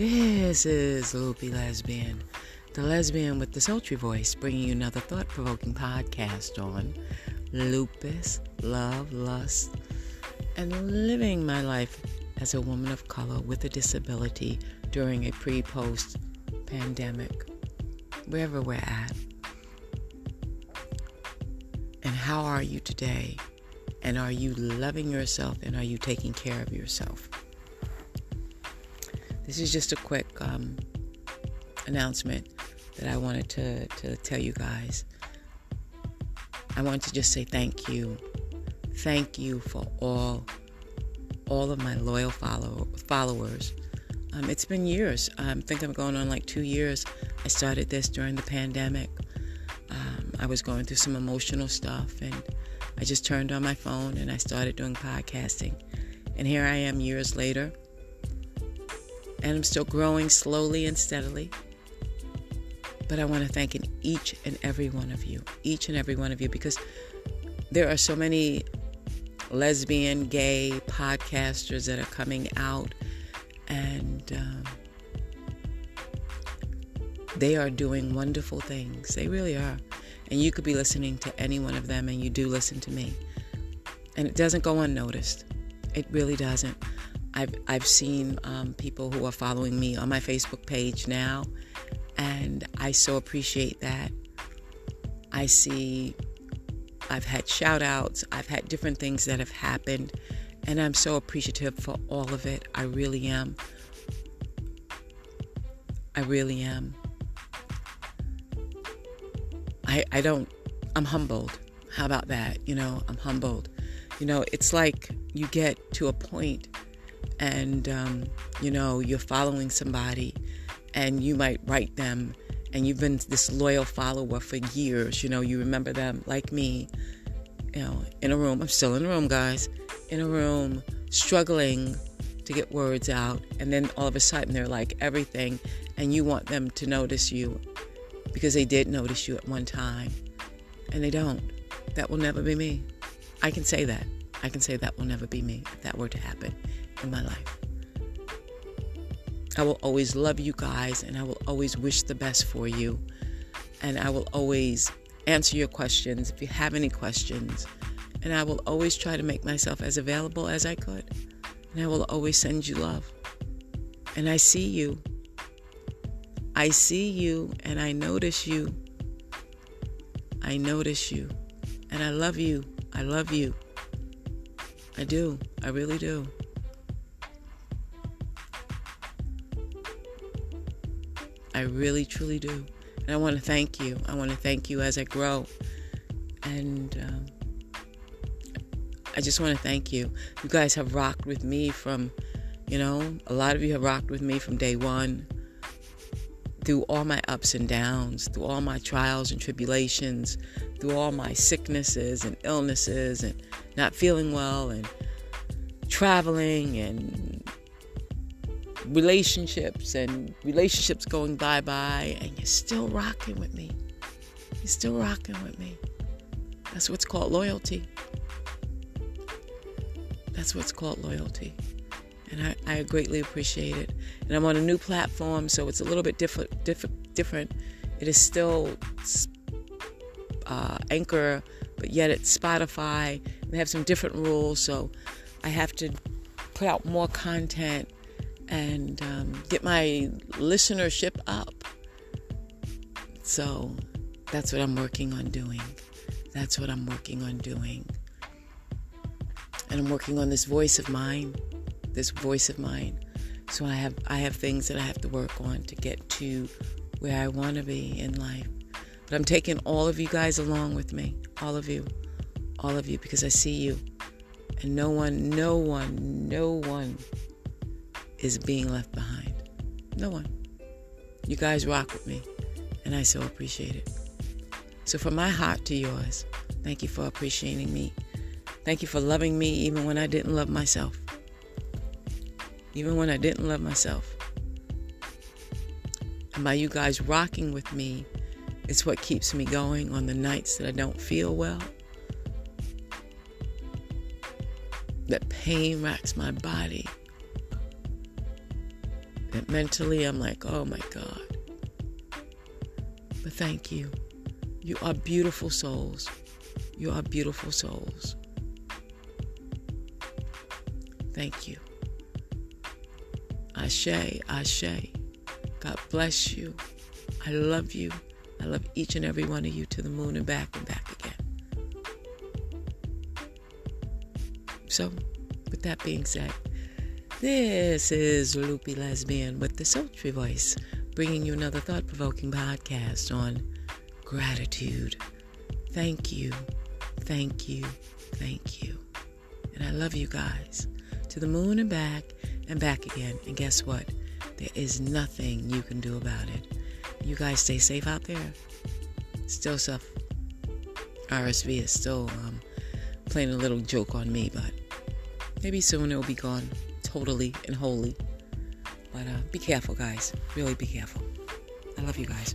This is Loopy Lesbian, the lesbian with the sultry voice, bringing you another thought provoking podcast on lupus, love, lust, and living my life as a woman of color with a disability during a pre post pandemic, wherever we're at. And how are you today? And are you loving yourself and are you taking care of yourself? This is just a quick um, announcement that I wanted to, to tell you guys. I want to just say thank you. Thank you for all all of my loyal follow, followers. Um, it's been years. I think I'm going on like two years. I started this during the pandemic. Um, I was going through some emotional stuff, and I just turned on my phone and I started doing podcasting. And here I am years later, and I'm still growing slowly and steadily. But I want to thank each and every one of you, each and every one of you, because there are so many lesbian, gay podcasters that are coming out, and um, they are doing wonderful things. They really are. And you could be listening to any one of them, and you do listen to me. And it doesn't go unnoticed. It really doesn't. I've, I've seen um, people who are following me on my Facebook page now, and I so appreciate that. I see, I've had shout outs, I've had different things that have happened, and I'm so appreciative for all of it. I really am. I really am. I, I don't, I'm humbled. How about that? You know, I'm humbled. You know, it's like you get to a point and um, you know you're following somebody and you might write them and you've been this loyal follower for years you know you remember them like me you know in a room i'm still in a room guys in a room struggling to get words out. And then all of a sudden they're like everything and you want them to notice you because they did notice you at one time and they don't. That will never be me. I can say that i can say that will never be me if that were to happen in my life. I will always love you guys and I will always wish the best for you. And I will always answer your questions if you have any questions. And I will always try to make myself as available as I could. And I will always send you love. And I see you. I see you and I notice you. I notice you. And I love you. I love you. I do. I really do. I really, truly do. And I want to thank you. I want to thank you as I grow. And um, I just want to thank you. You guys have rocked with me from, you know, a lot of you have rocked with me from day one through all my ups and downs, through all my trials and tribulations, through all my sicknesses and illnesses and not feeling well and traveling and relationships and relationships going bye bye, and you're still rocking with me. You're still rocking with me. That's what's called loyalty. That's what's called loyalty. And I, I greatly appreciate it. And I'm on a new platform, so it's a little bit different. Different. different. It is still uh, Anchor, but yet it's Spotify. They have some different rules, so I have to put out more content and um, get my listenership up. So that's what I'm working on doing. That's what I'm working on doing. And I'm working on this voice of mine, this voice of mine. So I have I have things that I have to work on to get to where I want to be in life. But I'm taking all of you guys along with me, all of you, all of you because I see you. And no one, no one, no one is being left behind. No one. You guys rock with me, and I so appreciate it. So, from my heart to yours, thank you for appreciating me. Thank you for loving me even when I didn't love myself. Even when I didn't love myself. And by you guys rocking with me, it's what keeps me going on the nights that I don't feel well. That pain racks my body that mentally I'm like, oh my God. But thank you. You are beautiful souls. You are beautiful souls. Thank you. Ashe, Ashe. God bless you. I love you. I love each and every one of you to the moon and back and back again. So, with that being said, this is Loopy Lesbian with the sultry voice, bringing you another thought provoking podcast on gratitude. Thank you, thank you, thank you. And I love you guys to the moon and back and back again. And guess what? There is nothing you can do about it. You guys stay safe out there. Still stuff. RSV is still um, playing a little joke on me, but maybe soon it'll be gone totally and wholly. But uh, be careful, guys. Really be careful. I love you guys.